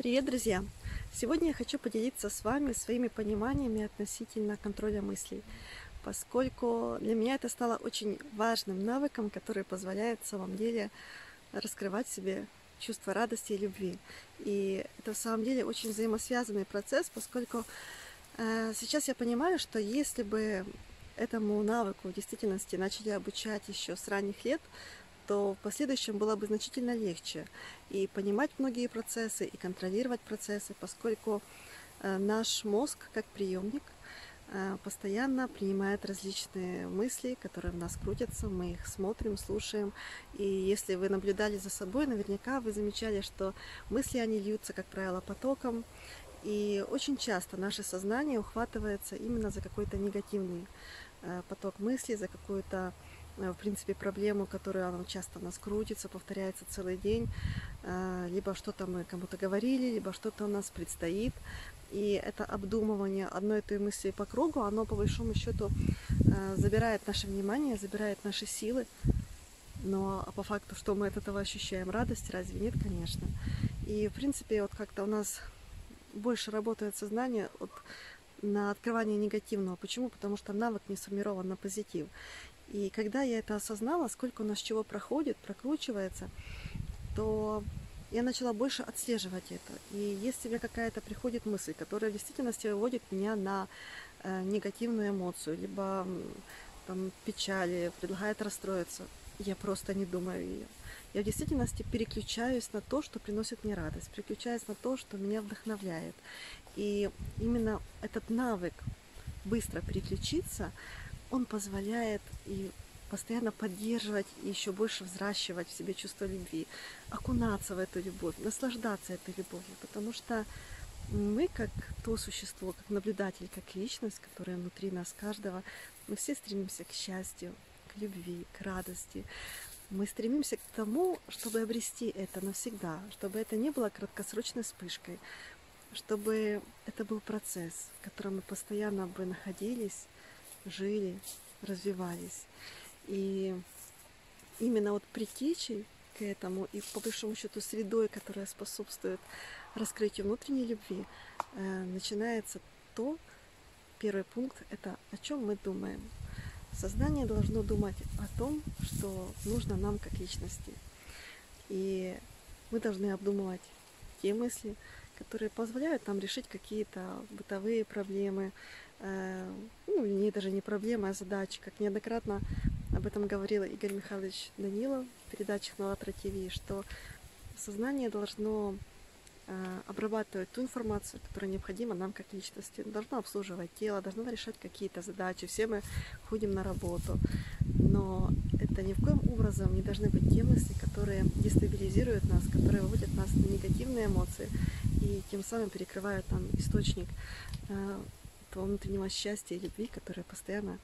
Привет, друзья! Сегодня я хочу поделиться с вами своими пониманиями относительно контроля мыслей, поскольку для меня это стало очень важным навыком, который позволяет в самом деле раскрывать себе чувство радости и любви. И это в самом деле очень взаимосвязанный процесс, поскольку э, сейчас я понимаю, что если бы этому навыку в действительности начали обучать еще с ранних лет, то в последующем было бы значительно легче и понимать многие процессы, и контролировать процессы, поскольку э, наш мозг, как приемник, э, постоянно принимает различные мысли, которые в нас крутятся, мы их смотрим, слушаем. И если вы наблюдали за собой, наверняка вы замечали, что мысли, они льются, как правило, потоком. И очень часто наше сознание ухватывается именно за какой-то негативный э, поток мыслей, за какую-то в принципе, проблему, которая она часто у нас крутится, повторяется целый день. Э, либо что-то мы кому-то говорили, либо что-то у нас предстоит. И это обдумывание одной и той мысли по кругу, оно по большому счету э, забирает наше внимание, забирает наши силы. Но по факту, что мы от этого ощущаем радость, разве нет, конечно. И, в принципе, вот как-то у нас больше работает сознание от на открывание негативного. Почему? Потому что навык не сформирован на позитив. И когда я это осознала, сколько у нас чего проходит, прокручивается, то я начала больше отслеживать это. И если мне какая-то приходит мысль, которая в действительности выводит меня на э, негативную эмоцию, либо там, печали, предлагает расстроиться, я просто не думаю ее. Я в действительности переключаюсь на то, что приносит мне радость, переключаюсь на то, что меня вдохновляет. И именно этот навык быстро переключиться, он позволяет и постоянно поддерживать и еще больше взращивать в себе чувство любви, окунаться в эту любовь, наслаждаться этой любовью, потому что мы, как то существо, как наблюдатель, как личность, которая внутри нас каждого, мы все стремимся к счастью, к любви, к радости. Мы стремимся к тому, чтобы обрести это навсегда, чтобы это не было краткосрочной вспышкой, чтобы это был процесс, в котором мы постоянно бы находились, жили, развивались. И именно вот притечей к этому и по большому счету средой, которая способствует раскрытию внутренней любви, э, начинается то, первый пункт, это о чем мы думаем. Сознание должно думать о том, что нужно нам как личности. И мы должны обдумывать те мысли, которые позволяют нам решить какие-то бытовые проблемы, ну, не даже не проблемы, а задачи. Как неоднократно об этом говорил Игорь Михайлович Данилов в передачах на АЛЛАТРА ТВ, что сознание должно э, обрабатывать ту информацию, которая необходима нам как личности, должно обслуживать тело, должно решать какие-то задачи. Все мы ходим на работу, но это ни в коем образом не должны быть те мысли, которые дестабилизируют нас, которые выводят нас на негативные эмоции и тем самым перекрывают там источник э, того внутреннего счастья и любви, которая постоянно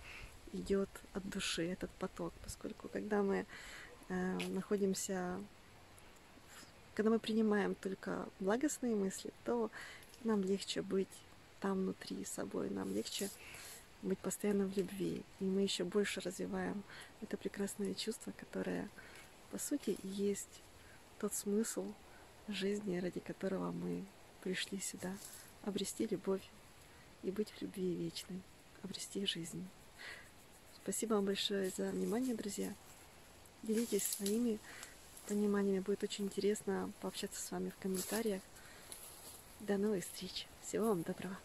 идет от души, этот поток, поскольку когда мы э, находимся, когда мы принимаем только благостные мысли, то нам легче быть там внутри собой, нам легче быть постоянно в любви, и мы еще больше развиваем это прекрасное чувство, которое, по сути, есть тот смысл жизни, ради которого мы пришли сюда, обрести любовь и быть в любви вечной, обрести жизнь. Спасибо вам большое за внимание, друзья. Делитесь своими пониманиями. Будет очень интересно пообщаться с вами в комментариях. До новых встреч. Всего вам доброго.